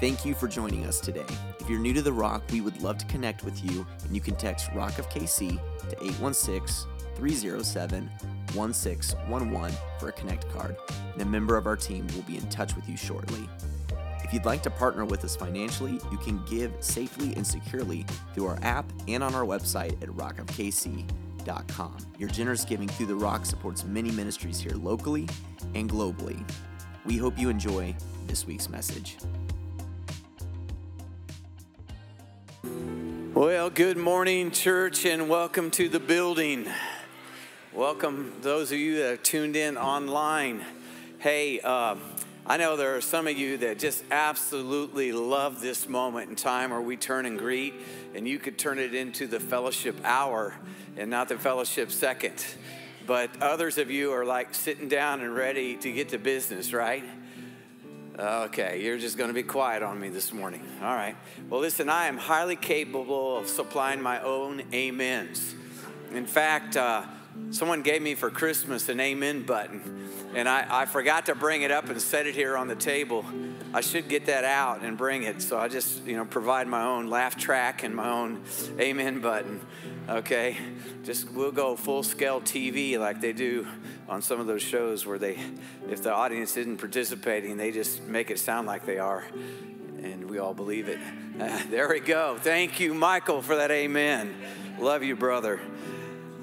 Thank you for joining us today. If you're new to The Rock, we would love to connect with you, and you can text Rock of KC to 816 307 1611 for a Connect card, and a member of our team will be in touch with you shortly. If you'd like to partner with us financially, you can give safely and securely through our app and on our website at rockofkc.com. Your generous giving through The Rock supports many ministries here locally and globally. We hope you enjoy this week's message. Well, good morning, church, and welcome to the building. Welcome those of you that have tuned in online. Hey, uh, I know there are some of you that just absolutely love this moment in time where we turn and greet, and you could turn it into the fellowship hour and not the fellowship second. But others of you are like sitting down and ready to get to business, right? Okay, you're just going to be quiet on me this morning. All right. Well, listen, I am highly capable of supplying my own amens. In fact, uh, someone gave me for Christmas an amen button, and I, I forgot to bring it up and set it here on the table. I should get that out and bring it. So I just, you know, provide my own laugh track and my own amen button. Okay? Just we'll go full scale TV like they do on some of those shows where they, if the audience isn't participating, they just make it sound like they are. And we all believe it. Uh, there we go. Thank you, Michael, for that amen. Love you, brother.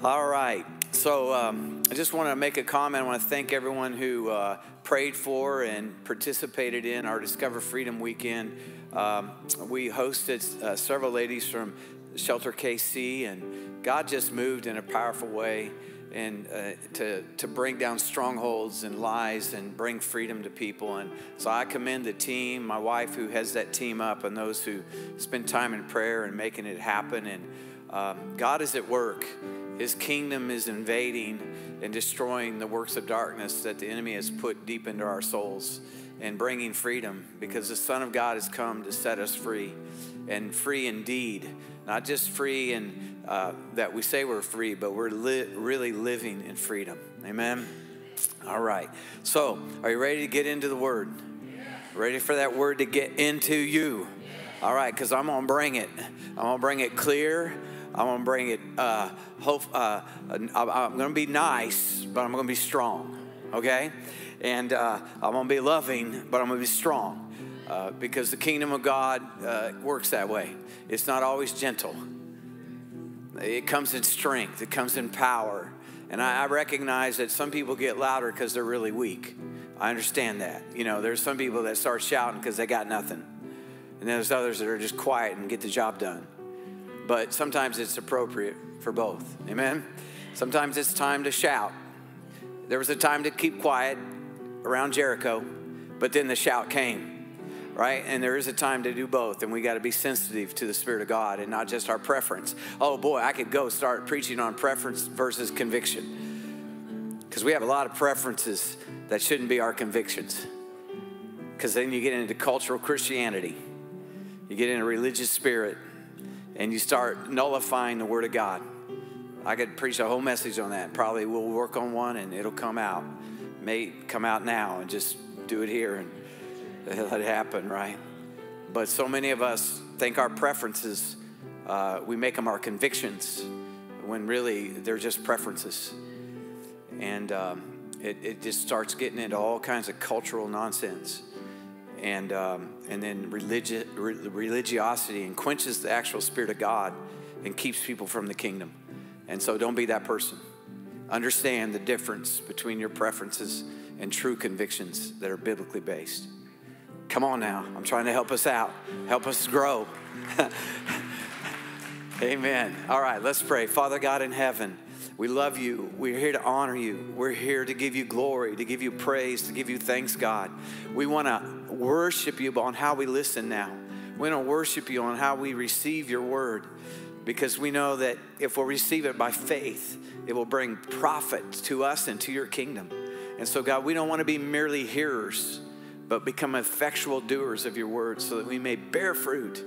All right. So um, I just want to make a comment. I want to thank everyone who uh, prayed for and participated in our Discover Freedom weekend. Um, we hosted uh, several ladies from Shelter KC, and God just moved in a powerful way and uh, to, to bring down strongholds and lies and bring freedom to people. And so I commend the team, my wife who has that team up, and those who spend time in prayer and making it happen. And um, God is at work. His kingdom is invading and destroying the works of darkness that the enemy has put deep into our souls and bringing freedom because the Son of God has come to set us free and free indeed. Not just free and uh, that we say we're free, but we're li- really living in freedom. Amen. All right. So, are you ready to get into the Word? Ready for that Word to get into you? All right, because I'm gonna bring it. I'm gonna bring it clear. I'm gonna bring it. Uh, hope. Uh, I'm gonna be nice, but I'm gonna be strong. Okay, and uh, I'm gonna be loving, but I'm gonna be strong. Uh, because the kingdom of God uh, works that way. It's not always gentle. It comes in strength. It comes in power. And I, I recognize that some people get louder because they're really weak. I understand that. You know, there's some people that start shouting because they got nothing. And there's others that are just quiet and get the job done. But sometimes it's appropriate for both. Amen? Sometimes it's time to shout. There was a time to keep quiet around Jericho, but then the shout came right? And there is a time to do both, and we got to be sensitive to the Spirit of God and not just our preference. Oh boy, I could go start preaching on preference versus conviction. Because we have a lot of preferences that shouldn't be our convictions. Because then you get into cultural Christianity, you get in a religious spirit, and you start nullifying the Word of God. I could preach a whole message on that. Probably we'll work on one and it'll come out. May come out now and just do it here and let it happen, right? But so many of us think our preferences, uh, we make them our convictions when really they're just preferences. And um, it, it just starts getting into all kinds of cultural nonsense. And, um, and then religi- religiosity and quenches the actual Spirit of God and keeps people from the kingdom. And so don't be that person. Understand the difference between your preferences and true convictions that are biblically based. Come on now. I'm trying to help us out, help us grow. Amen. All right, let's pray. Father God in heaven, we love you. We're here to honor you. We're here to give you glory, to give you praise, to give you thanks, God. We want to worship you on how we listen now. We want to worship you on how we receive your word because we know that if we'll receive it by faith, it will bring profit to us and to your kingdom. And so, God, we don't want to be merely hearers but become effectual doers of your word so that we may bear fruit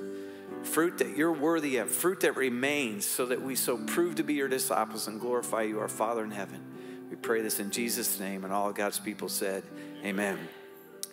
fruit that you're worthy of fruit that remains so that we so prove to be your disciples and glorify you our father in heaven we pray this in jesus name and all god's people said amen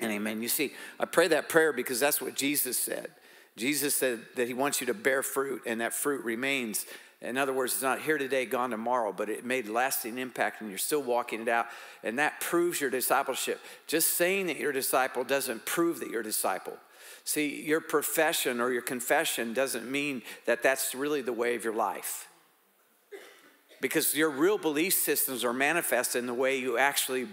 And amen. You see, I pray that prayer because that's what Jesus said. Jesus said that he wants you to bear fruit and that fruit remains. In other words, it's not here today, gone tomorrow, but it made lasting impact and you're still walking it out. And that proves your discipleship. Just saying that you're a disciple doesn't prove that you're a disciple. See, your profession or your confession doesn't mean that that's really the way of your life. Because your real belief systems are manifest in the way you actually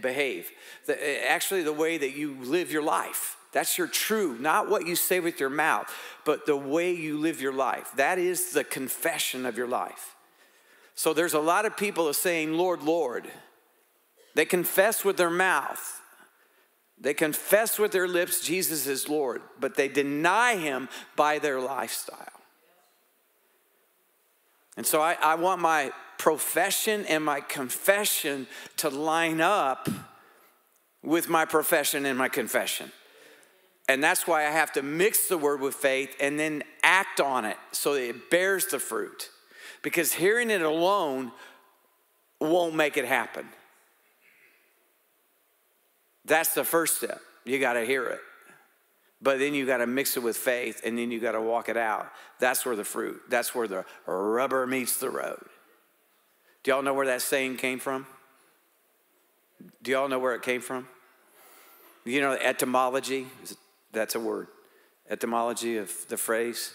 behave, the, eh, actually, the way that you live your life. That's your true, not what you say with your mouth, but the way you live your life. That is the confession of your life. So there's a lot of people saying, Lord, Lord. They confess with their mouth, they confess with their lips Jesus is Lord, but they deny him by their lifestyle. And so I, I want my profession and my confession to line up with my profession and my confession. And that's why I have to mix the word with faith and then act on it so that it bears the fruit. Because hearing it alone won't make it happen. That's the first step. You got to hear it. But then you got to mix it with faith and then you got to walk it out. That's where the fruit, that's where the rubber meets the road. Do y'all know where that saying came from? Do y'all know where it came from? You know, the etymology, that's a word. Etymology of the phrase,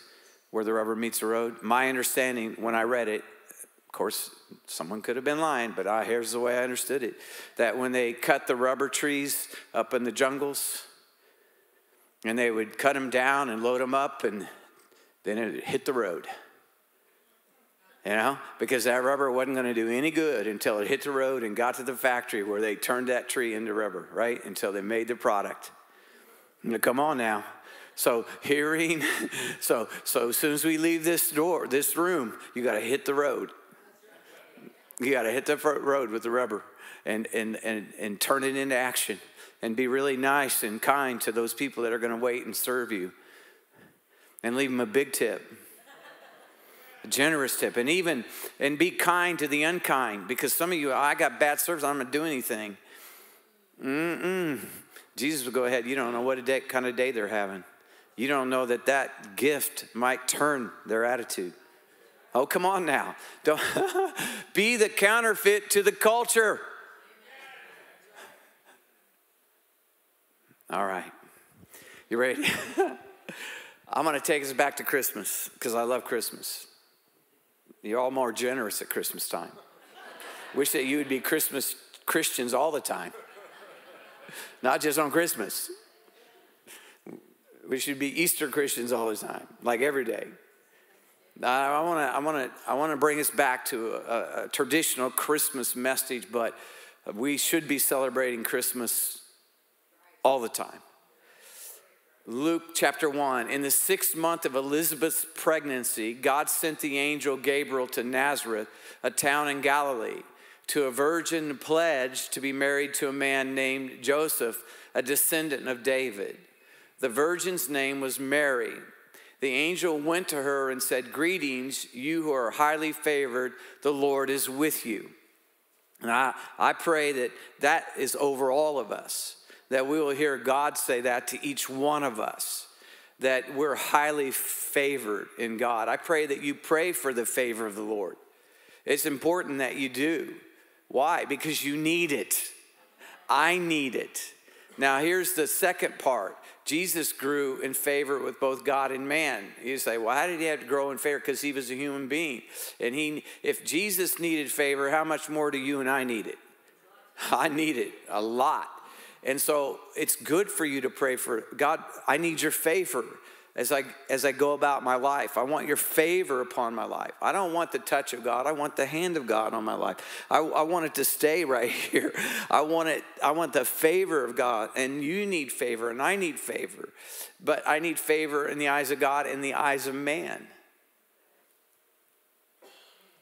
where the rubber meets the road. My understanding when I read it, of course, someone could have been lying, but I, here's the way I understood it that when they cut the rubber trees up in the jungles, and they would cut them down and load them up, and then it hit the road you know, because that rubber wasn't going to do any good until it hit the road and got to the factory where they turned that tree into rubber, right? Until they made the product. Come on now. So hearing, so so as soon as we leave this door, this room, you got to hit the road. You got to hit the road with the rubber and and and and turn it into action and be really nice and kind to those people that are going to wait and serve you. And leave them a big tip a generous tip and even and be kind to the unkind because some of you oh, i got bad service i'm not doing anything Mm-mm. Jesus would go ahead. You don't know what a day, kind of day they're having. You don't know that that gift might turn their attitude. Oh come on now. Don't be the counterfeit to the culture. All right. You ready? I'm going to take us back to christmas because i love christmas. You're all more generous at Christmas time. Wish that you would be Christmas Christians all the time, not just on Christmas. We should be Easter Christians all the time, like every day. I want to I want to I want to bring us back to a, a traditional Christmas message, but we should be celebrating Christmas all the time. Luke chapter 1. In the sixth month of Elizabeth's pregnancy, God sent the angel Gabriel to Nazareth, a town in Galilee, to a virgin pledged to be married to a man named Joseph, a descendant of David. The virgin's name was Mary. The angel went to her and said, Greetings, you who are highly favored, the Lord is with you. And I, I pray that that is over all of us that we will hear God say that to each one of us, that we're highly favored in God. I pray that you pray for the favor of the Lord. It's important that you do. Why? Because you need it. I need it. Now, here's the second part. Jesus grew in favor with both God and man. You say, well, how did he have to grow in favor? Because he was a human being. And he, if Jesus needed favor, how much more do you and I need it? I need it a lot. And so it's good for you to pray for God, I need your favor as I as I go about my life. I want your favor upon my life. I don't want the touch of God. I want the hand of God on my life. I, I want it to stay right here. I want it, I want the favor of God. And you need favor, and I need favor. But I need favor in the eyes of God and the eyes of man.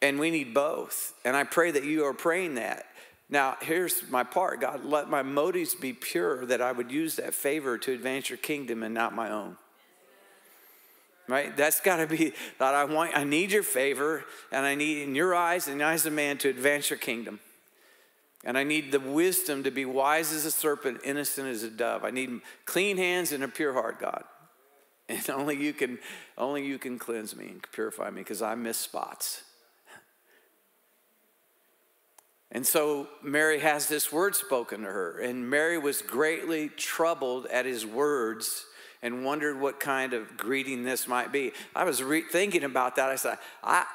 And we need both. And I pray that you are praying that. Now, here's my part God, let my motives be pure that I would use that favor to advance your kingdom and not my own. Right? That's got to be that I want, I need your favor, and I need in your eyes and the eyes of man to advance your kingdom. And I need the wisdom to be wise as a serpent, innocent as a dove. I need clean hands and a pure heart, God. And only you can, only you can cleanse me and purify me because I miss spots. And so Mary has this word spoken to her, and Mary was greatly troubled at his words and wondered what kind of greeting this might be. I was thinking about that. I said, I,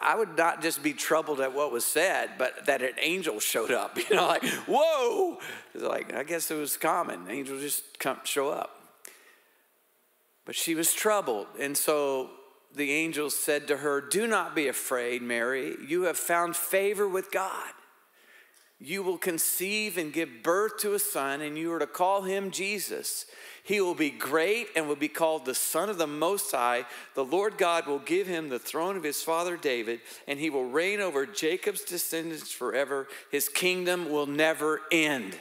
I would not just be troubled at what was said, but that an angel showed up. You know, like, whoa! It's like, I guess it was common. Angels just come show up. But she was troubled. And so the angel said to her, Do not be afraid, Mary. You have found favor with God. You will conceive and give birth to a son, and you are to call him Jesus. He will be great and will be called the Son of the Most High. The Lord God will give him the throne of his father David, and he will reign over Jacob's descendants forever. His kingdom will never end.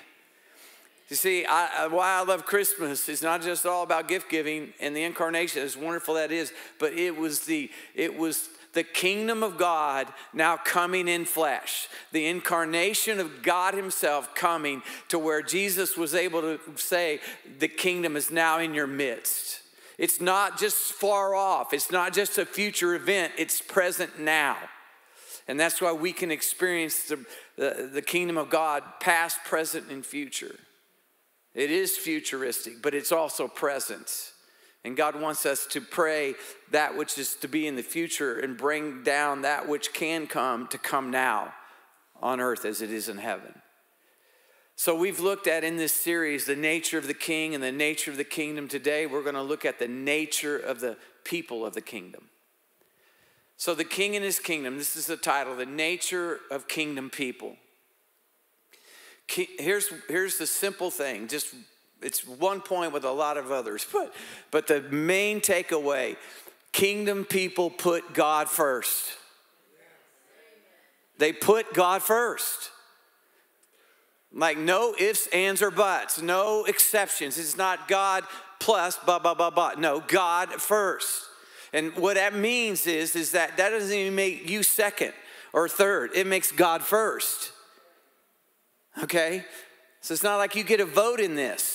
You see, I, why I love Christmas is not just all about gift giving and the incarnation, as wonderful that is, but it was the it was the kingdom of God now coming in flesh, the incarnation of God Himself coming to where Jesus was able to say, The kingdom is now in your midst. It's not just far off, it's not just a future event, it's present now. And that's why we can experience the, the, the kingdom of God past, present, and future. It is futuristic, but it's also present. And God wants us to pray that which is to be in the future and bring down that which can come to come now on earth as it is in heaven. So, we've looked at in this series the nature of the king and the nature of the kingdom. Today, we're going to look at the nature of the people of the kingdom. So, the king and his kingdom, this is the title, The Nature of Kingdom People. Here's, here's the simple thing, just it's one point with a lot of others, but, but the main takeaway kingdom people put God first. They put God first. Like no ifs, ands, or buts, no exceptions. It's not God plus blah, blah, blah, blah. No, God first. And what that means is, is that that doesn't even make you second or third. It makes God first. Okay? So it's not like you get a vote in this.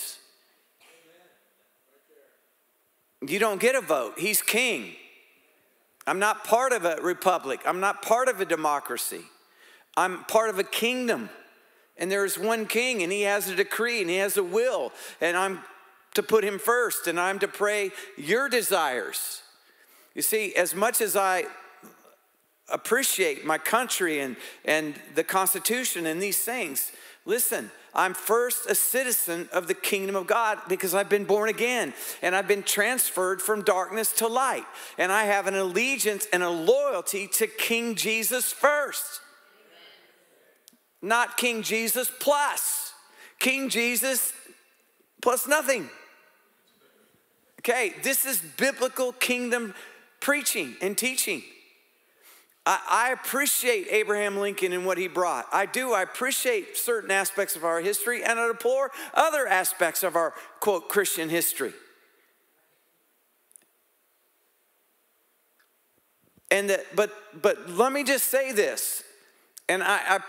You don't get a vote. He's king. I'm not part of a republic. I'm not part of a democracy. I'm part of a kingdom. And there's one king, and he has a decree, and he has a will. And I'm to put him first, and I'm to pray your desires. You see, as much as I appreciate my country and, and the Constitution and these things, listen, I'm first a citizen of the kingdom of God because I've been born again and I've been transferred from darkness to light. And I have an allegiance and a loyalty to King Jesus first. Not King Jesus plus. King Jesus plus nothing. Okay, this is biblical kingdom preaching and teaching. I, I appreciate Abraham Lincoln and what he brought. I do. I appreciate certain aspects of our history and I deplore other aspects of our, quote, Christian history. And that, but but let me just say this, and I, I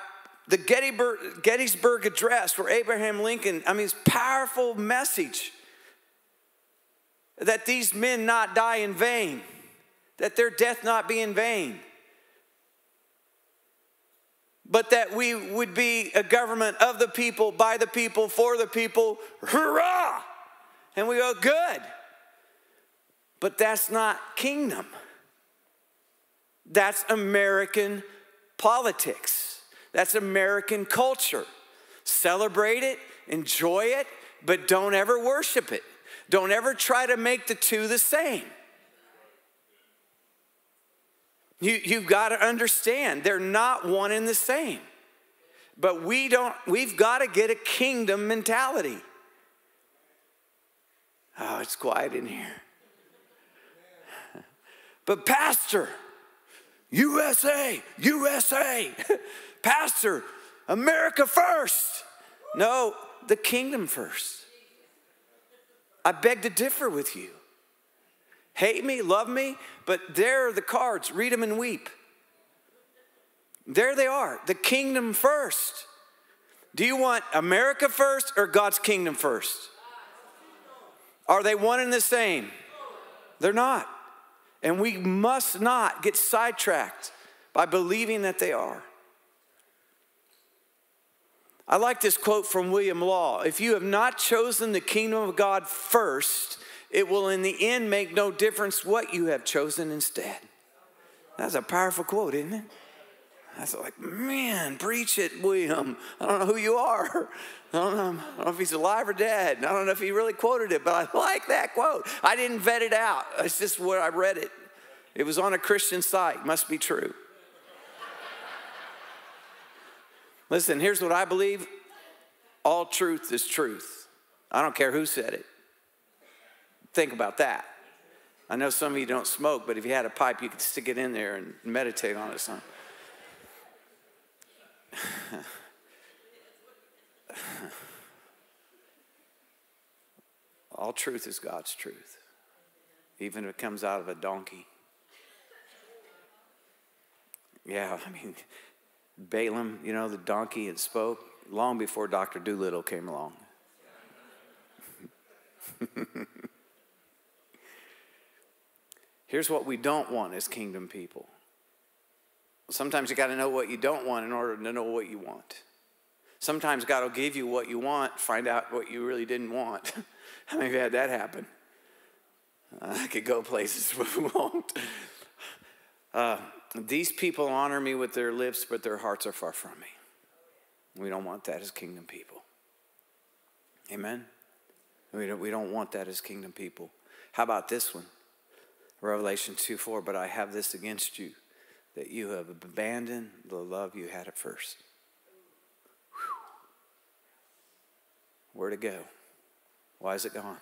the Gettysburg, Gettysburg Address, where Abraham Lincoln, I mean, it's powerful message that these men not die in vain, that their death not be in vain but that we would be a government of the people, by the people, for the people. Hurrah! And we go, good. But that's not kingdom. That's American politics. That's American culture. Celebrate it, enjoy it, but don't ever worship it. Don't ever try to make the two the same. You, you've got to understand, they're not one and the same. But we don't, we've got to get a kingdom mentality. Oh, it's quiet in here. But, Pastor, USA, USA, Pastor, America first. No, the kingdom first. I beg to differ with you. Hate me, love me, but there are the cards. Read them and weep. There they are, the kingdom first. Do you want America first or God's kingdom first? Are they one and the same? They're not. And we must not get sidetracked by believing that they are. I like this quote from William Law If you have not chosen the kingdom of God first, it will in the end make no difference what you have chosen instead. That's a powerful quote, isn't it? I was like, man, preach it, William. I don't know who you are. I don't, know, I don't know if he's alive or dead. I don't know if he really quoted it, but I like that quote. I didn't vet it out. It's just where I read it. It was on a Christian site. Must be true. Listen, here's what I believe all truth is truth. I don't care who said it. Think about that. I know some of you don't smoke, but if you had a pipe, you could stick it in there and meditate on it some. All truth is God's truth, even if it comes out of a donkey. Yeah, I mean, Balaam, you know, the donkey had spoke long before Dr. Dolittle came along. Here's what we don't want as kingdom people. Sometimes you got to know what you don't want in order to know what you want. Sometimes God will give you what you want, find out what you really didn't want. How many of you had that happen? Uh, I could go places, but we won't. Uh, these people honor me with their lips, but their hearts are far from me. We don't want that as kingdom people. Amen? We don't, we don't want that as kingdom people. How about this one? Revelation 2 4, but I have this against you, that you have abandoned the love you had at first. Whew. Where to go? Why is it gone?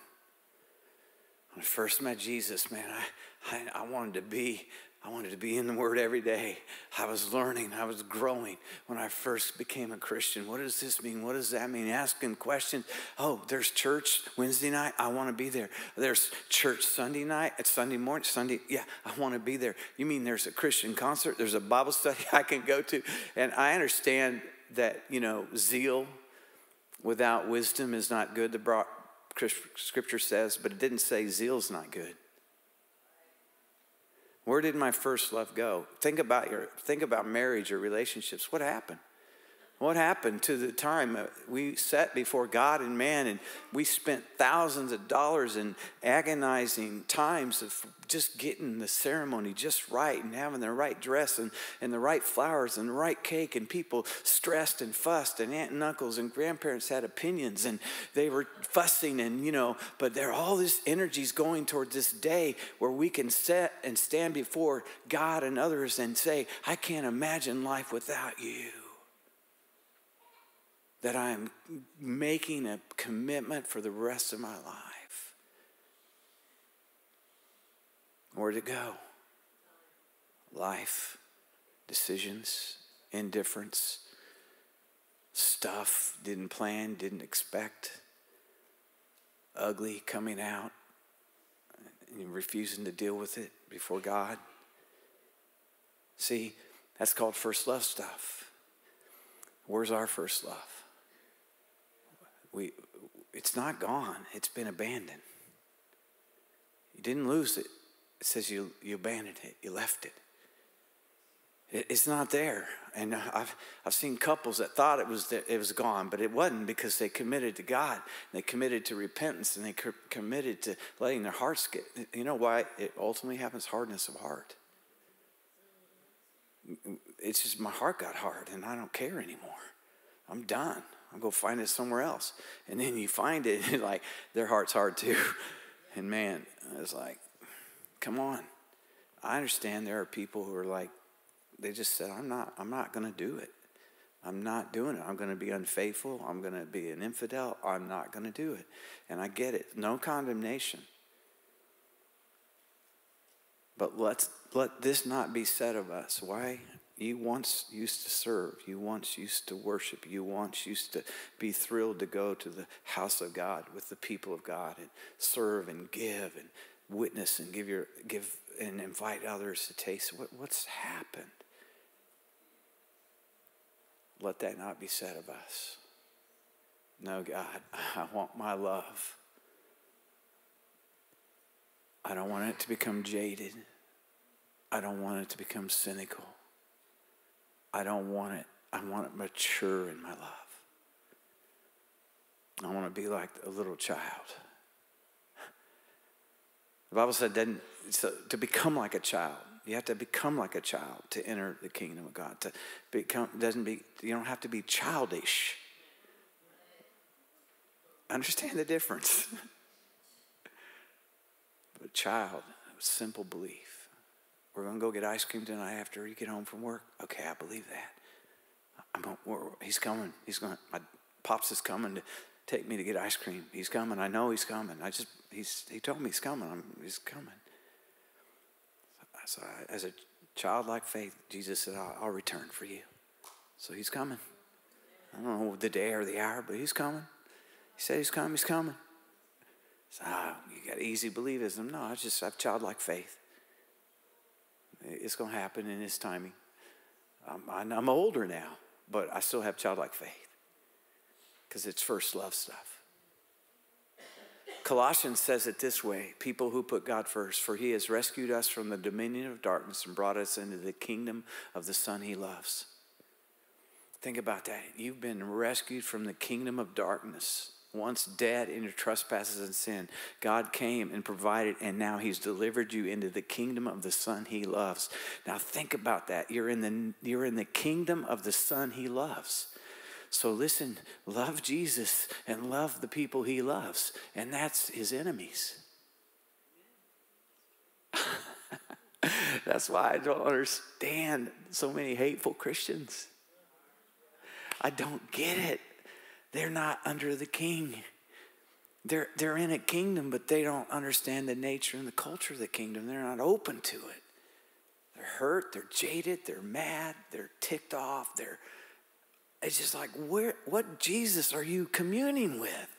When I first met Jesus, man, I, I, I wanted to be I wanted to be in the Word every day. I was learning, I was growing when I first became a Christian. What does this mean? What does that mean? Asking questions. Oh, there's church Wednesday night. I want to be there. There's church Sunday night. It's Sunday morning. Sunday, yeah, I want to be there. You mean there's a Christian concert? There's a Bible study I can go to? And I understand that, you know, zeal without wisdom is not good, the scripture says, but it didn't say zeal's not good. Where did my first love go? Think about your think about marriage or relationships. What happened? What happened to the time we sat before God and man and we spent thousands of dollars in agonizing times of just getting the ceremony just right and having the right dress and, and the right flowers and the right cake and people stressed and fussed and aunt and uncles and grandparents had opinions and they were fussing and you know but there all this energy's going toward this day where we can sit and stand before God and others and say I can't imagine life without you that I am making a commitment for the rest of my life. Where'd it go? Life, decisions, indifference, stuff didn't plan, didn't expect, ugly coming out, and refusing to deal with it before God. See, that's called first love stuff. Where's our first love? We, it's not gone, it's been abandoned. You didn't lose it. It says you, you abandoned it, you left it. it it's not there. And I've, I've seen couples that thought it was, it was gone, but it wasn't because they committed to God. They committed to repentance and they co- committed to letting their hearts get. You know why it ultimately happens? Hardness of heart. It's just my heart got hard and I don't care anymore. I'm done. I'll go find it somewhere else. And then you find it, and like their heart's hard too. And man, it's like, come on. I understand there are people who are like, they just said, I'm not, I'm not gonna do it. I'm not doing it. I'm to be unfaithful. I'm to be an infidel. I'm not to do it. And I get it. No condemnation. But let's let this not be said of us. Why? You once used to serve. You once used to worship. You once used to be thrilled to go to the house of God with the people of God and serve and give and witness and give your give and invite others to taste. What, what's happened? Let that not be said of us. No, God, I want my love. I don't want it to become jaded. I don't want it to become cynical. I don't want it. I want it mature in my love. I want to be like a little child. The Bible said doesn't, so to become like a child. You have to become like a child to enter the kingdom of God. To become doesn't be you don't have to be childish. Understand the difference. but child, simple belief. We're gonna go get ice cream tonight after you get home from work. Okay, I believe that. I'm going, he's coming. He's going. My pops is coming to take me to get ice cream. He's coming. I know he's coming. I just he's he told me he's coming. I'm, he's coming. So I, as a childlike faith, Jesus said, I'll, I'll return for you. So he's coming. I don't know the day or the hour, but he's coming. He said he's coming. He's coming. So oh, you got easy believism. No, I just have childlike faith. It's going to happen in His timing. I'm, I'm older now, but I still have childlike faith because it's first love stuff. Colossians says it this way people who put God first, for he has rescued us from the dominion of darkness and brought us into the kingdom of the Son he loves. Think about that. You've been rescued from the kingdom of darkness. Once dead in your trespasses and sin, God came and provided, and now He's delivered you into the kingdom of the Son He loves. Now think about that. You're in the, you're in the kingdom of the Son He loves. So listen, love Jesus and love the people he loves, and that's his enemies. that's why I don't understand so many hateful Christians. I don't get it. They're not under the king. They're, they're in a kingdom, but they don't understand the nature and the culture of the kingdom. They're not open to it. They're hurt, they're jaded, they're mad, they're ticked off, they're it's just like, where, what Jesus are you communing with?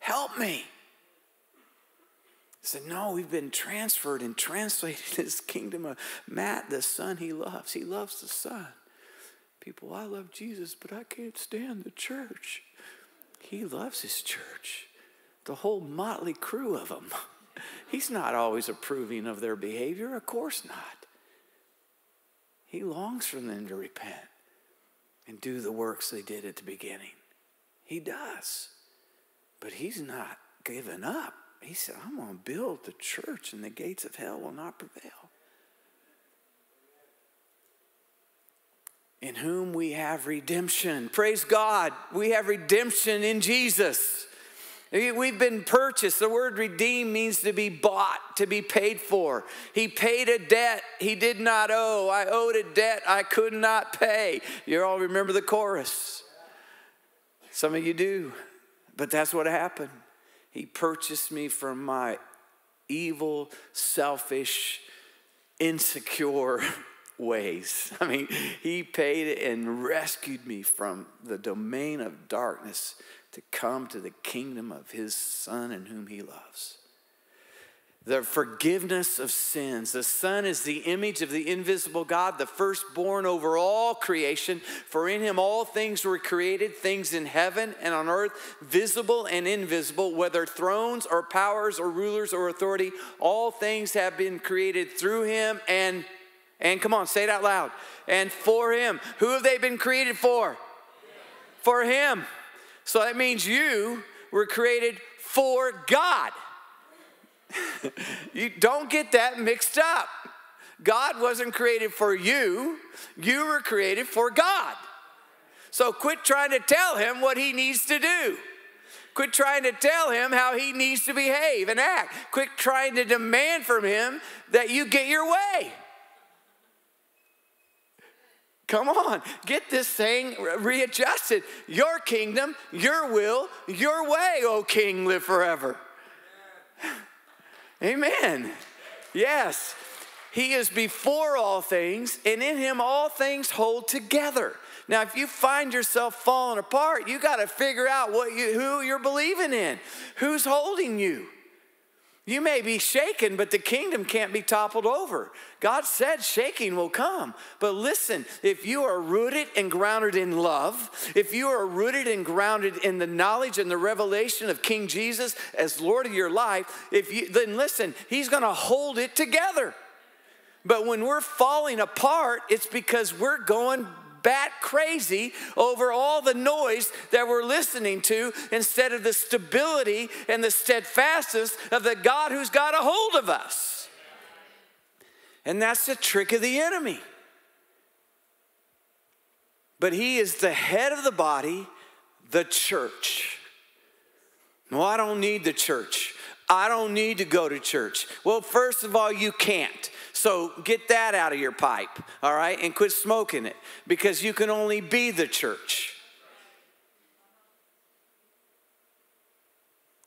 Help me. He said, No, we've been transferred and translated this kingdom of Matt, the son he loves. He loves the son. People, I love Jesus, but I can't stand the church. He loves his church, the whole motley crew of them. He's not always approving of their behavior, of course not. He longs for them to repent and do the works they did at the beginning. He does. But he's not giving up. He said, I'm going to build the church, and the gates of hell will not prevail. In whom we have redemption. Praise God. We have redemption in Jesus. We've been purchased. The word redeem means to be bought, to be paid for. He paid a debt he did not owe. I owed a debt I could not pay. You all remember the chorus. Some of you do, but that's what happened. He purchased me from my evil, selfish, insecure ways. I mean, he paid and rescued me from the domain of darkness to come to the kingdom of his Son in whom he loves. The forgiveness of sins. The Son is the image of the invisible God, the firstborn over all creation. For in him all things were created, things in heaven and on earth, visible and invisible, whether thrones or powers or rulers or authority. All things have been created through him and and come on, say it out loud. And for him. Who have they been created for? For him. So that means you were created for God. you don't get that mixed up. God wasn't created for you, you were created for God. So quit trying to tell him what he needs to do. Quit trying to tell him how he needs to behave and act. Quit trying to demand from him that you get your way. Come on, get this thing readjusted. Your kingdom, your will, your way, O King, live forever. Amen. Yes, He is before all things, and in Him all things hold together. Now, if you find yourself falling apart, you got to figure out what you, who you're believing in, who's holding you. You may be shaken, but the kingdom can't be toppled over. God said shaking will come. But listen, if you are rooted and grounded in love, if you are rooted and grounded in the knowledge and the revelation of King Jesus as Lord of your life, if you then listen, he's going to hold it together. But when we're falling apart, it's because we're going bat crazy over all the noise that we're listening to instead of the stability and the steadfastness of the God who's got a hold of us. And that's the trick of the enemy. But he is the head of the body, the church. No, I don't need the church. I don't need to go to church. Well, first of all, you can't. So get that out of your pipe, all right? And quit smoking it because you can only be the church.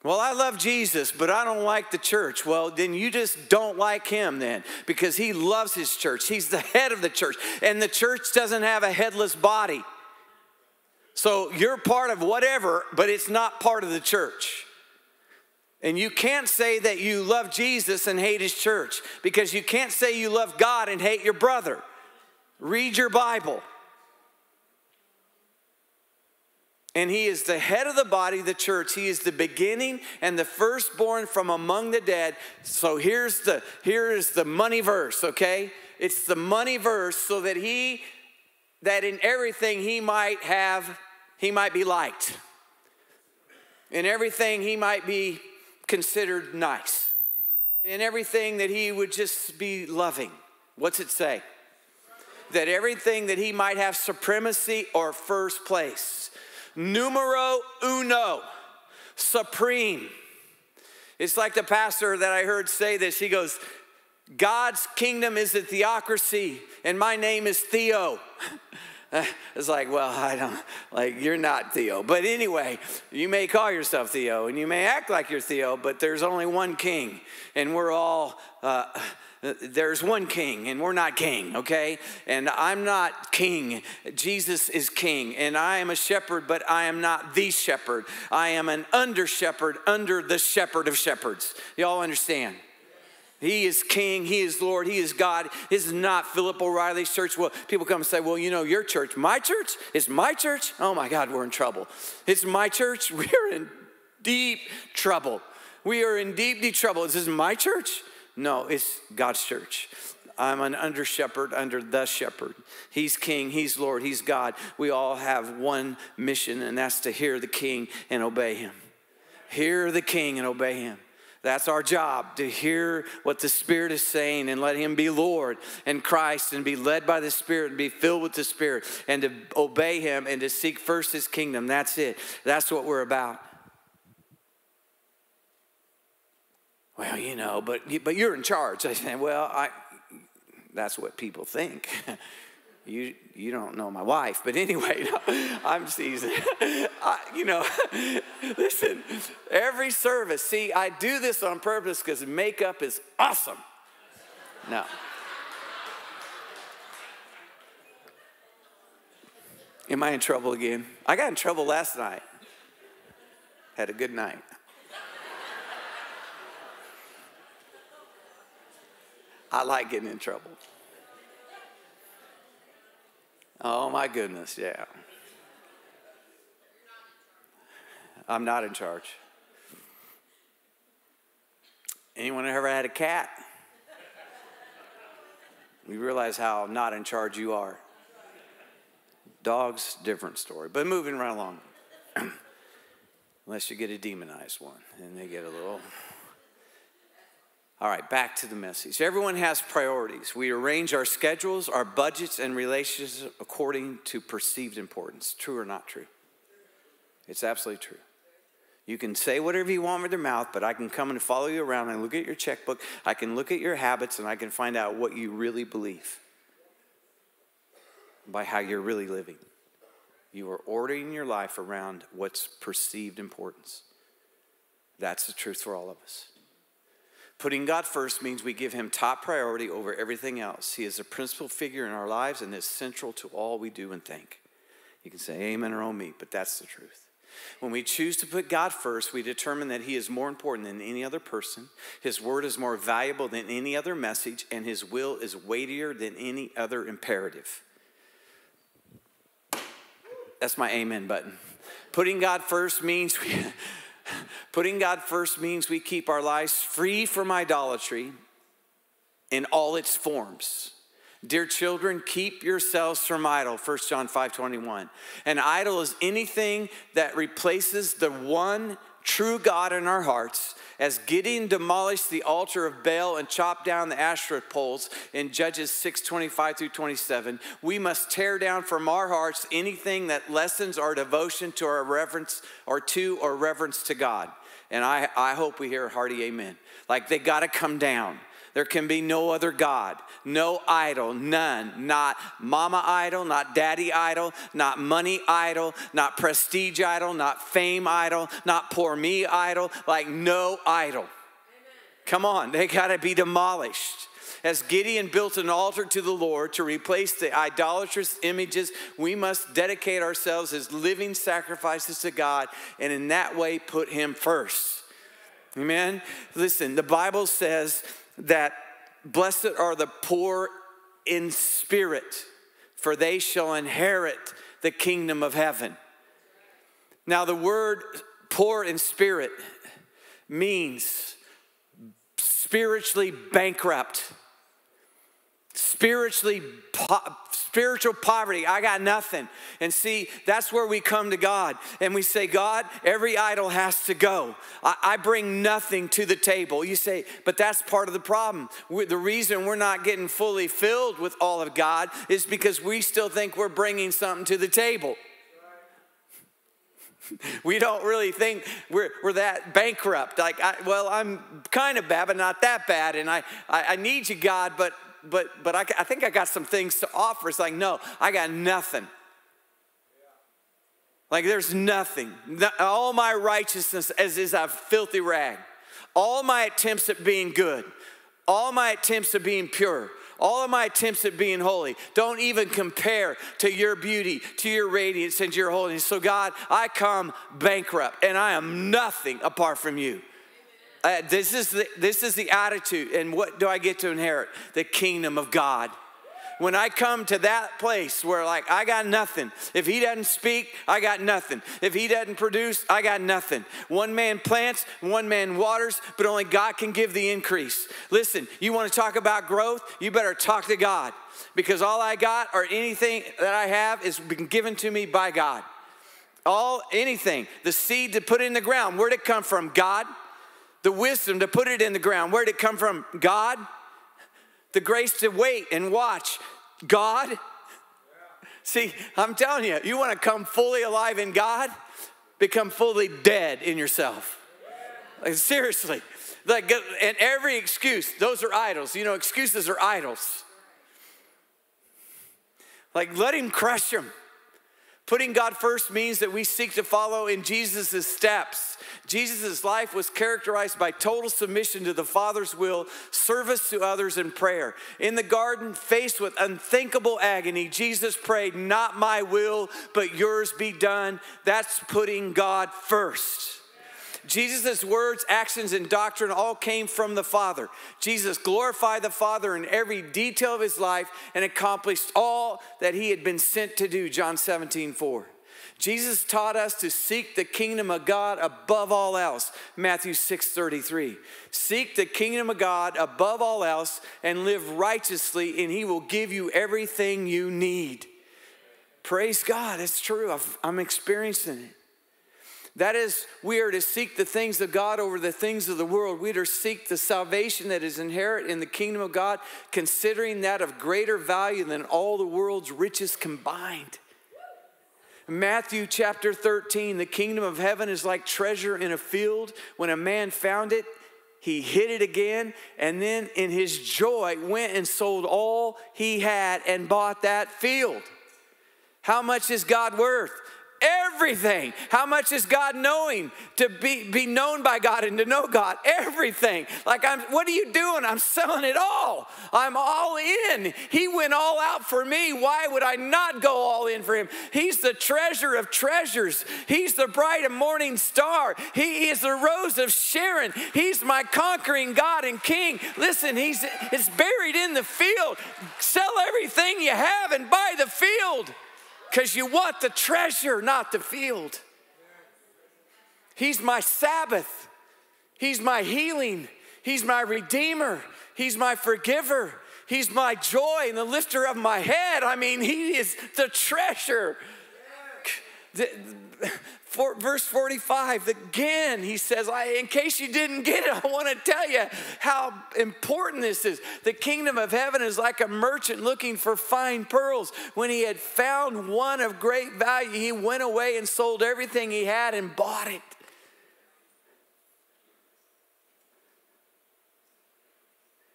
Well, I love Jesus, but I don't like the church. Well, then you just don't like him then because he loves his church. He's the head of the church, and the church doesn't have a headless body. So you're part of whatever, but it's not part of the church. And you can't say that you love Jesus and hate his church because you can't say you love God and hate your brother. Read your Bible. And he is the head of the body, the church. He is the beginning and the firstborn from among the dead. So here's the here is the money verse, okay? It's the money verse so that he that in everything he might have he might be liked. In everything he might be considered nice. In everything that he would just be loving. What's it say? That everything that he might have supremacy or first place. Numero uno, supreme. It's like the pastor that I heard say this. He goes, God's kingdom is a theocracy, and my name is Theo. it's like, well, I don't, like, you're not Theo. But anyway, you may call yourself Theo and you may act like you're Theo, but there's only one king, and we're all, uh, there's one king, and we're not king, okay? And I'm not king. Jesus is king, and I am a shepherd, but I am not the shepherd. I am an under shepherd under the shepherd of shepherds. Y'all understand? He is king, he is Lord, he is God. This is not Phillip O'Reilly's church. Well, people come and say, Well, you know, your church, my church is my church. Oh my God, we're in trouble. It's my church. We're in deep trouble. We are in deep, deep trouble. Is this my church? No, it's God's church. I'm an under shepherd under the shepherd. He's king, he's Lord, he's God. We all have one mission, and that's to hear the king and obey him. Hear the king and obey him. That's our job to hear what the Spirit is saying and let Him be Lord and Christ and be led by the Spirit and be filled with the Spirit and to obey Him and to seek first His kingdom. That's it. That's what we're about. Well, you know, but but you're in charge. I said, well, I. That's what people think. you you don't know my wife, but anyway, no, I'm seasoned. I, you know, listen, every service. See, I do this on purpose because makeup is awesome. No. Am I in trouble again? I got in trouble last night. Had a good night. I like getting in trouble. Oh my goodness, yeah. I'm not in charge. Anyone ever had a cat? You realize how not in charge you are. Dogs, different story. But moving right along. Unless you get a demonized one, and they get a little all right, back to the message. Everyone has priorities. We arrange our schedules, our budgets, and relationships according to perceived importance. True or not true? It's absolutely true. You can say whatever you want with your mouth, but I can come and follow you around and look at your checkbook. I can look at your habits and I can find out what you really believe by how you're really living. You are ordering your life around what's perceived importance. That's the truth for all of us. Putting God first means we give him top priority over everything else. He is a principal figure in our lives and is central to all we do and think. You can say amen or oh me, but that's the truth. When we choose to put God first, we determine that He is more important than any other person, His word is more valuable than any other message, and His will is weightier than any other imperative. That's my amen button. Putting God first means we, putting God first means we keep our lives free from idolatry in all its forms. Dear children, keep yourselves from idol, 1 John 5 21. An idol is anything that replaces the one true God in our hearts. As Gideon demolished the altar of Baal and chopped down the Asherah poles in Judges 6 25 through 27, we must tear down from our hearts anything that lessens our devotion to our reverence or to or reverence to God. And I, I hope we hear a hearty amen. Like they got to come down. There can be no other God, no idol, none. Not mama idol, not daddy idol, not money idol, not prestige idol, not fame idol, not poor me idol, like no idol. Amen. Come on, they got to be demolished. As Gideon built an altar to the Lord to replace the idolatrous images, we must dedicate ourselves as living sacrifices to God and in that way put Him first. Amen? Listen, the Bible says that blessed are the poor in spirit, for they shall inherit the kingdom of heaven. Now, the word poor in spirit means spiritually bankrupt, spiritually po- spiritual poverty. I got nothing. And see, that's where we come to God and we say, God, every idol has to go. I, I bring nothing to the table. You say, but that's part of the problem. we the reason we're not getting fully filled with all of God is because we still think we're bringing something to the table. we don't really think we're, we're that bankrupt. Like, I, well, I'm kind of bad, but not that bad. And I, I, I need you, God, but but, but I, I think I got some things to offer. It's like, no, I got nothing. Like there's nothing. All my righteousness is a filthy rag. All my attempts at being good, all my attempts at being pure, all of my attempts at being holy don't even compare to your beauty, to your radiance, and your holiness. So, God, I come bankrupt and I am nothing apart from you. Uh, this, is the, this is the attitude. And what do I get to inherit? The kingdom of God. When I come to that place where, like, I got nothing. If he doesn't speak, I got nothing. If he doesn't produce, I got nothing. One man plants, one man waters, but only God can give the increase. Listen, you want to talk about growth? You better talk to God because all I got or anything that I have is been given to me by God. All anything, the seed to put in the ground, where'd it come from? God the wisdom to put it in the ground. Where did it come from? God. The grace to wait and watch. God. See, I'm telling you, you want to come fully alive in God, become fully dead in yourself. Like, seriously. Like, and every excuse, those are idols. You know, excuses are idols. Like, let Him crush them. Putting God first means that we seek to follow in Jesus' steps. Jesus' life was characterized by total submission to the Father's will, service to others, and prayer. In the garden, faced with unthinkable agony, Jesus prayed, Not my will, but yours be done. That's putting God first. Jesus' words, actions, and doctrine all came from the Father. Jesus glorified the Father in every detail of his life and accomplished all that he had been sent to do. John 17, 4. Jesus taught us to seek the kingdom of God above all else. Matthew 6 33. Seek the kingdom of God above all else and live righteously, and he will give you everything you need. Praise God, it's true. I'm experiencing it. That is, we are to seek the things of God over the things of the world. We are to seek the salvation that is inherent in the kingdom of God, considering that of greater value than all the world's riches combined. Matthew chapter 13 the kingdom of heaven is like treasure in a field. When a man found it, he hid it again, and then in his joy went and sold all he had and bought that field. How much is God worth? Everything. How much is God knowing? To be, be known by God and to know God. Everything. Like, I'm, what are you doing? I'm selling it all. I'm all in. He went all out for me. Why would I not go all in for him? He's the treasure of treasures. He's the bright and morning star. He is the rose of Sharon. He's my conquering God and King. Listen, he's it's buried in the field. Sell everything you have and buy the field because you want the treasure, not the field. He's my Sabbath. He's my healing. He's my redeemer. He's my forgiver. He's my joy and the lifter of my head. I mean, He is the treasure. For, verse 45, again, he says, I, In case you didn't get it, I want to tell you how important this is. The kingdom of heaven is like a merchant looking for fine pearls. When he had found one of great value, he went away and sold everything he had and bought it.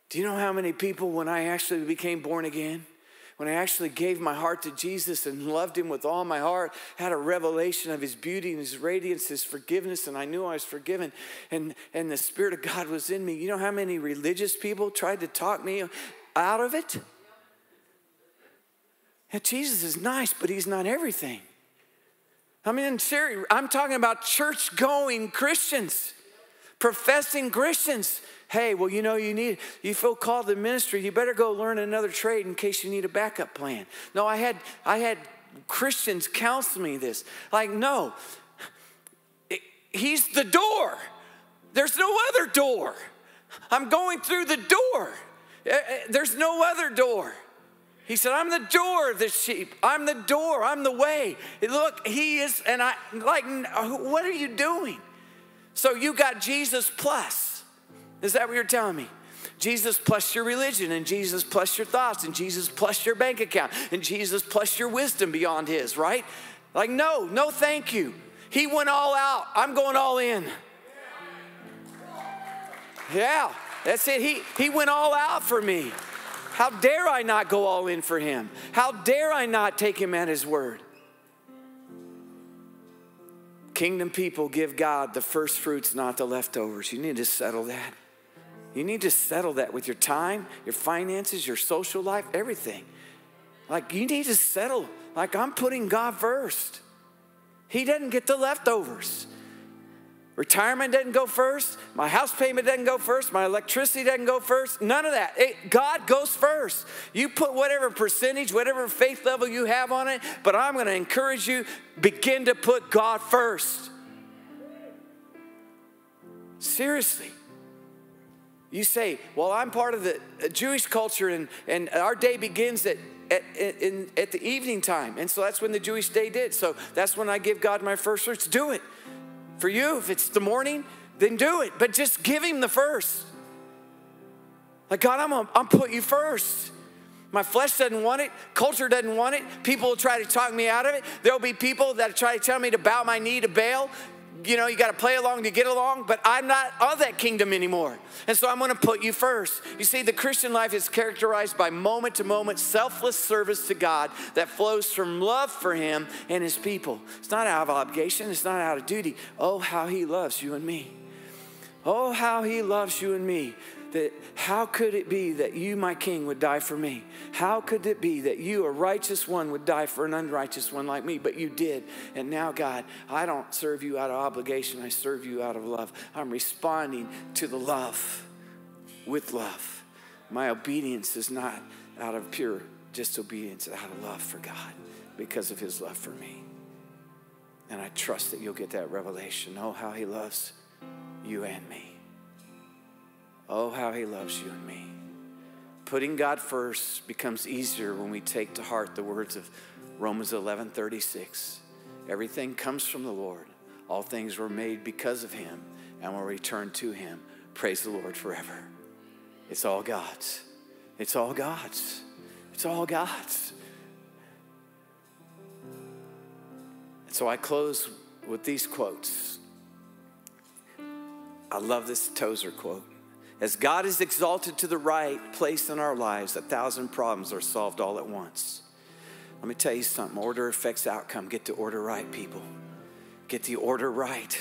Do you know how many people, when I actually became born again, when I actually gave my heart to Jesus and loved him with all my heart, had a revelation of his beauty and his radiance, his forgiveness, and I knew I was forgiven, and, and the Spirit of God was in me. You know how many religious people tried to talk me out of it? Yeah, Jesus is nice, but he's not everything. I mean, I'm talking about church going Christians, professing Christians hey, well, you know, you need, you feel called to ministry, you better go learn another trade in case you need a backup plan. No, I had, I had Christians counsel me this. Like, no, it, he's the door. There's no other door. I'm going through the door. Eh, eh, there's no other door. He said, I'm the door of the sheep. I'm the door. I'm the way. Look, he is, and I, like, what are you doing? So you got Jesus plus. Is that what you're telling me? Jesus plus your religion, and Jesus plus your thoughts, and Jesus plus your bank account, and Jesus plus your wisdom beyond His, right? Like, no, no, thank you. He went all out. I'm going all in. Yeah, that's it. He, he went all out for me. How dare I not go all in for Him? How dare I not take Him at His word? Kingdom people give God the first fruits, not the leftovers. You need to settle that. You need to settle that with your time, your finances, your social life, everything. Like you need to settle, like I'm putting God first. He doesn't get the leftovers. Retirement doesn't go first. My house payment doesn't go first. My electricity doesn't go first. None of that. It, God goes first. You put whatever percentage, whatever faith level you have on it, but I'm going to encourage you begin to put God first. Seriously. You say, well, I'm part of the uh, Jewish culture and, and our day begins at, at, in, at the evening time. And so that's when the Jewish day did. So that's when I give God my first fruits. Do it. For you, if it's the morning, then do it. But just give Him the first. Like, God, I'm, I'm put you first. My flesh doesn't want it. Culture doesn't want it. People will try to talk me out of it. There'll be people that try to tell me to bow my knee to Baal you know, you got to play along to get along, but I'm not of that kingdom anymore. And so I'm going to put you first. You see, the Christian life is characterized by moment to moment selfless service to God that flows from love for Him and His people. It's not out of obligation, it's not out of duty. Oh, how He loves you and me. Oh, how He loves you and me that how could it be that you, my king, would die for me? How could it be that you, a righteous one, would die for an unrighteous one like me? But you did. And now, God, I don't serve you out of obligation, I serve you out of love. I'm responding to the love with love. My obedience is not out of pure disobedience, out of love for God because of his love for me. And I trust that you'll get that revelation. Oh, how he loves you and me. Oh, how he loves you and me. Putting God first becomes easier when we take to heart the words of Romans 11 36. Everything comes from the Lord. All things were made because of him and will return to him. Praise the Lord forever. It's all God's. It's all God's. It's all God's. And so I close with these quotes. I love this Tozer quote. As God is exalted to the right place in our lives, a thousand problems are solved all at once. Let me tell you something order affects outcome. Get the order right, people. Get the order right.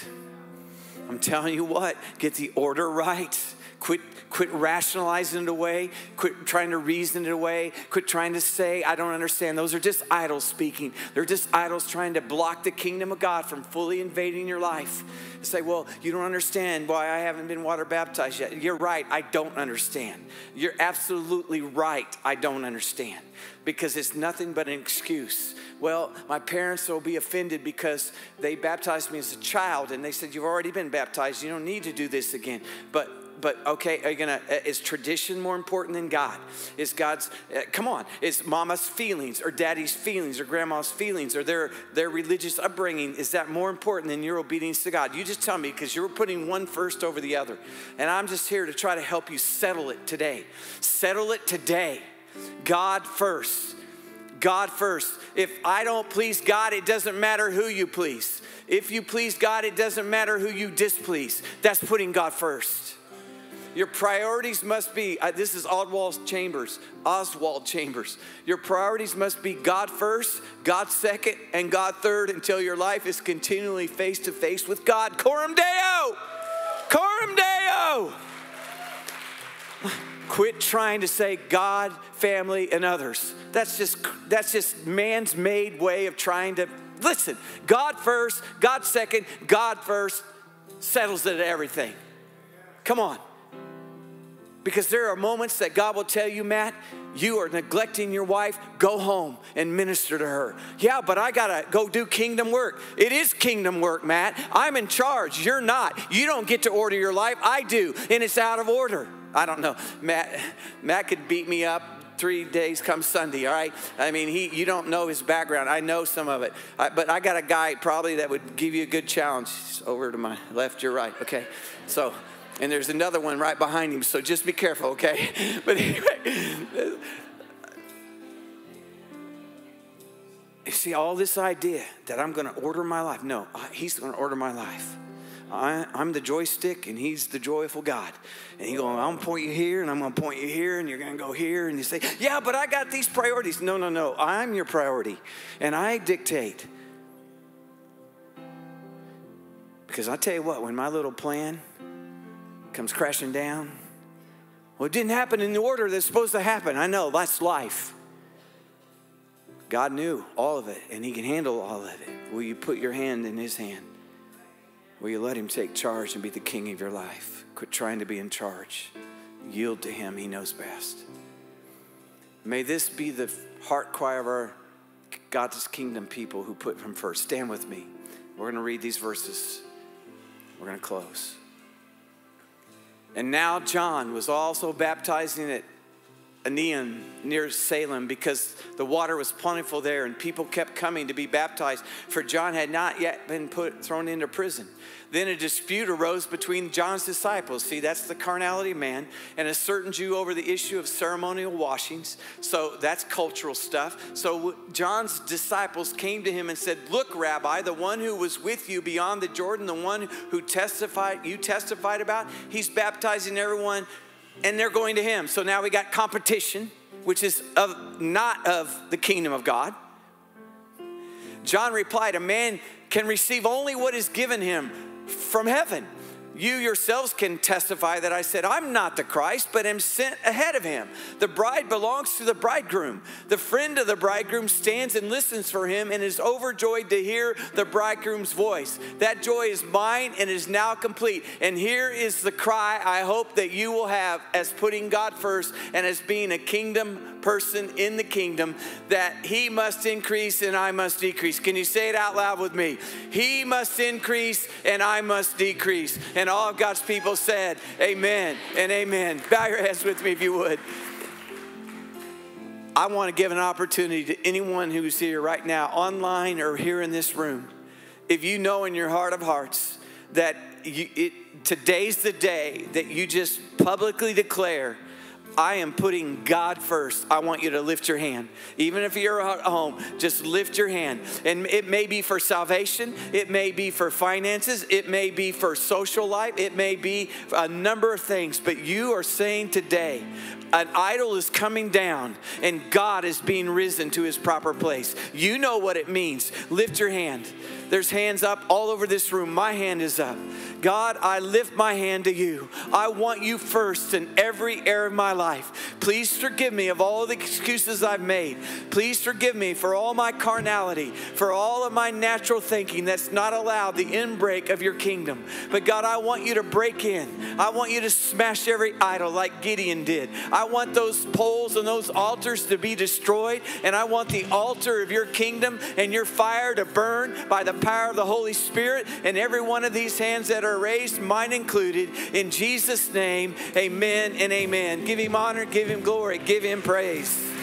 I'm telling you what, get the order right. Quit, quit rationalizing it away. Quit trying to reason it away. Quit trying to say, I don't understand. Those are just idols speaking. They're just idols trying to block the kingdom of God from fully invading your life. Say, well, you don't understand why I haven't been water baptized yet. You're right, I don't understand. You're absolutely right, I don't understand. Because it's nothing but an excuse well, my parents will be offended because they baptized me as a child and they said, You've already been baptized. You don't need to do this again. But but okay, are you gonna? Uh, is tradition more important than God? Is God's? Uh, come on, is Mama's feelings or Daddy's feelings or Grandma's feelings or their their religious upbringing? Is that more important than your obedience to God? You just tell me because you're putting one first over the other, and I'm just here to try to help you settle it today. Settle it today. God first. God first. If I don't please God, it doesn't matter who you please. If you please God, it doesn't matter who you displease. That's putting God first. Your priorities must be uh, this is Oswald Chambers, Oswald Chambers. Your priorities must be God first, God second, and God third until your life is continually face to face with God. Coram Deo! Coram Deo! Quit trying to say God, family, and others. That's just that's just man's made way of trying to listen. God first, God second, God first settles it everything. Come on. Because there are moments that God will tell you, Matt, you are neglecting your wife, go home and minister to her. Yeah, but I gotta go do kingdom work. It is kingdom work, Matt. I'm in charge. You're not. You don't get to order your life. I do, and it's out of order. I don't know. Matt, Matt could beat me up three days come Sunday, all right? I mean, he, you don't know his background. I know some of it. I, but I got a guy probably that would give you a good challenge. Over to my left, your right, okay? So, and there's another one right behind him, so just be careful, okay? But anyway, you see, all this idea that I'm gonna order my life. No, he's gonna order my life. I, am the joystick and he's the joyful God. And he going, I'm gonna point you here and I'm gonna point you here and you're gonna go here. And you say, Yeah, but I got these priorities. No, no, no. I'm your priority and I dictate. Because I tell you what, when my little plan comes crashing down, well, it didn't happen in the order that's supposed to happen. I know, that's life. God knew all of it and he can handle all of it. Will you put your hand in his hand? Will you let Him take charge and be the king of your life? Quit trying to be in charge. Yield to Him, He knows best. May this be the heart cry of our God's kingdom people who put Him first. Stand with me. We're going to read these verses. We're going to close. And now John was also baptizing at Aenon near Salem because the water was plentiful there and people kept coming to be baptized, for John had not yet been put thrown into prison. Then a dispute arose between John's disciples. See, that's the carnality man, and a certain Jew over the issue of ceremonial washings. So that's cultural stuff. So John's disciples came to him and said, Look, Rabbi, the one who was with you beyond the Jordan, the one who testified, you testified about, he's baptizing everyone, and they're going to him. So now we got competition, which is of not of the kingdom of God. John replied, A man can receive only what is given him from heaven. You yourselves can testify that I said, I'm not the Christ, but am sent ahead of him. The bride belongs to the bridegroom. The friend of the bridegroom stands and listens for him and is overjoyed to hear the bridegroom's voice. That joy is mine and is now complete. And here is the cry I hope that you will have as putting God first and as being a kingdom person in the kingdom that he must increase and I must decrease. Can you say it out loud with me? He must increase and I must decrease. And all of God's people said, Amen and amen. Bow your heads with me if you would. I want to give an opportunity to anyone who's here right now, online or here in this room. If you know in your heart of hearts that you, it, today's the day that you just publicly declare I am putting God first. I want you to lift your hand. Even if you're at home, just lift your hand. And it may be for salvation, it may be for finances, it may be for social life, it may be a number of things. But you are saying today, an idol is coming down and God is being risen to his proper place. You know what it means. Lift your hand. There's hands up all over this room. My hand is up. God, I lift my hand to you. I want you first in every area of my life. Please forgive me of all the excuses I've made. Please forgive me for all my carnality, for all of my natural thinking that's not allowed the inbreak of your kingdom. But God, I want you to break in. I want you to smash every idol like Gideon did. I want those poles and those altars to be destroyed, and I want the altar of your kingdom and your fire to burn by the power of the Holy Spirit. And every one of these hands that are raised, mine included, in Jesus' name, amen and amen. Give him honor, give him glory, give him praise.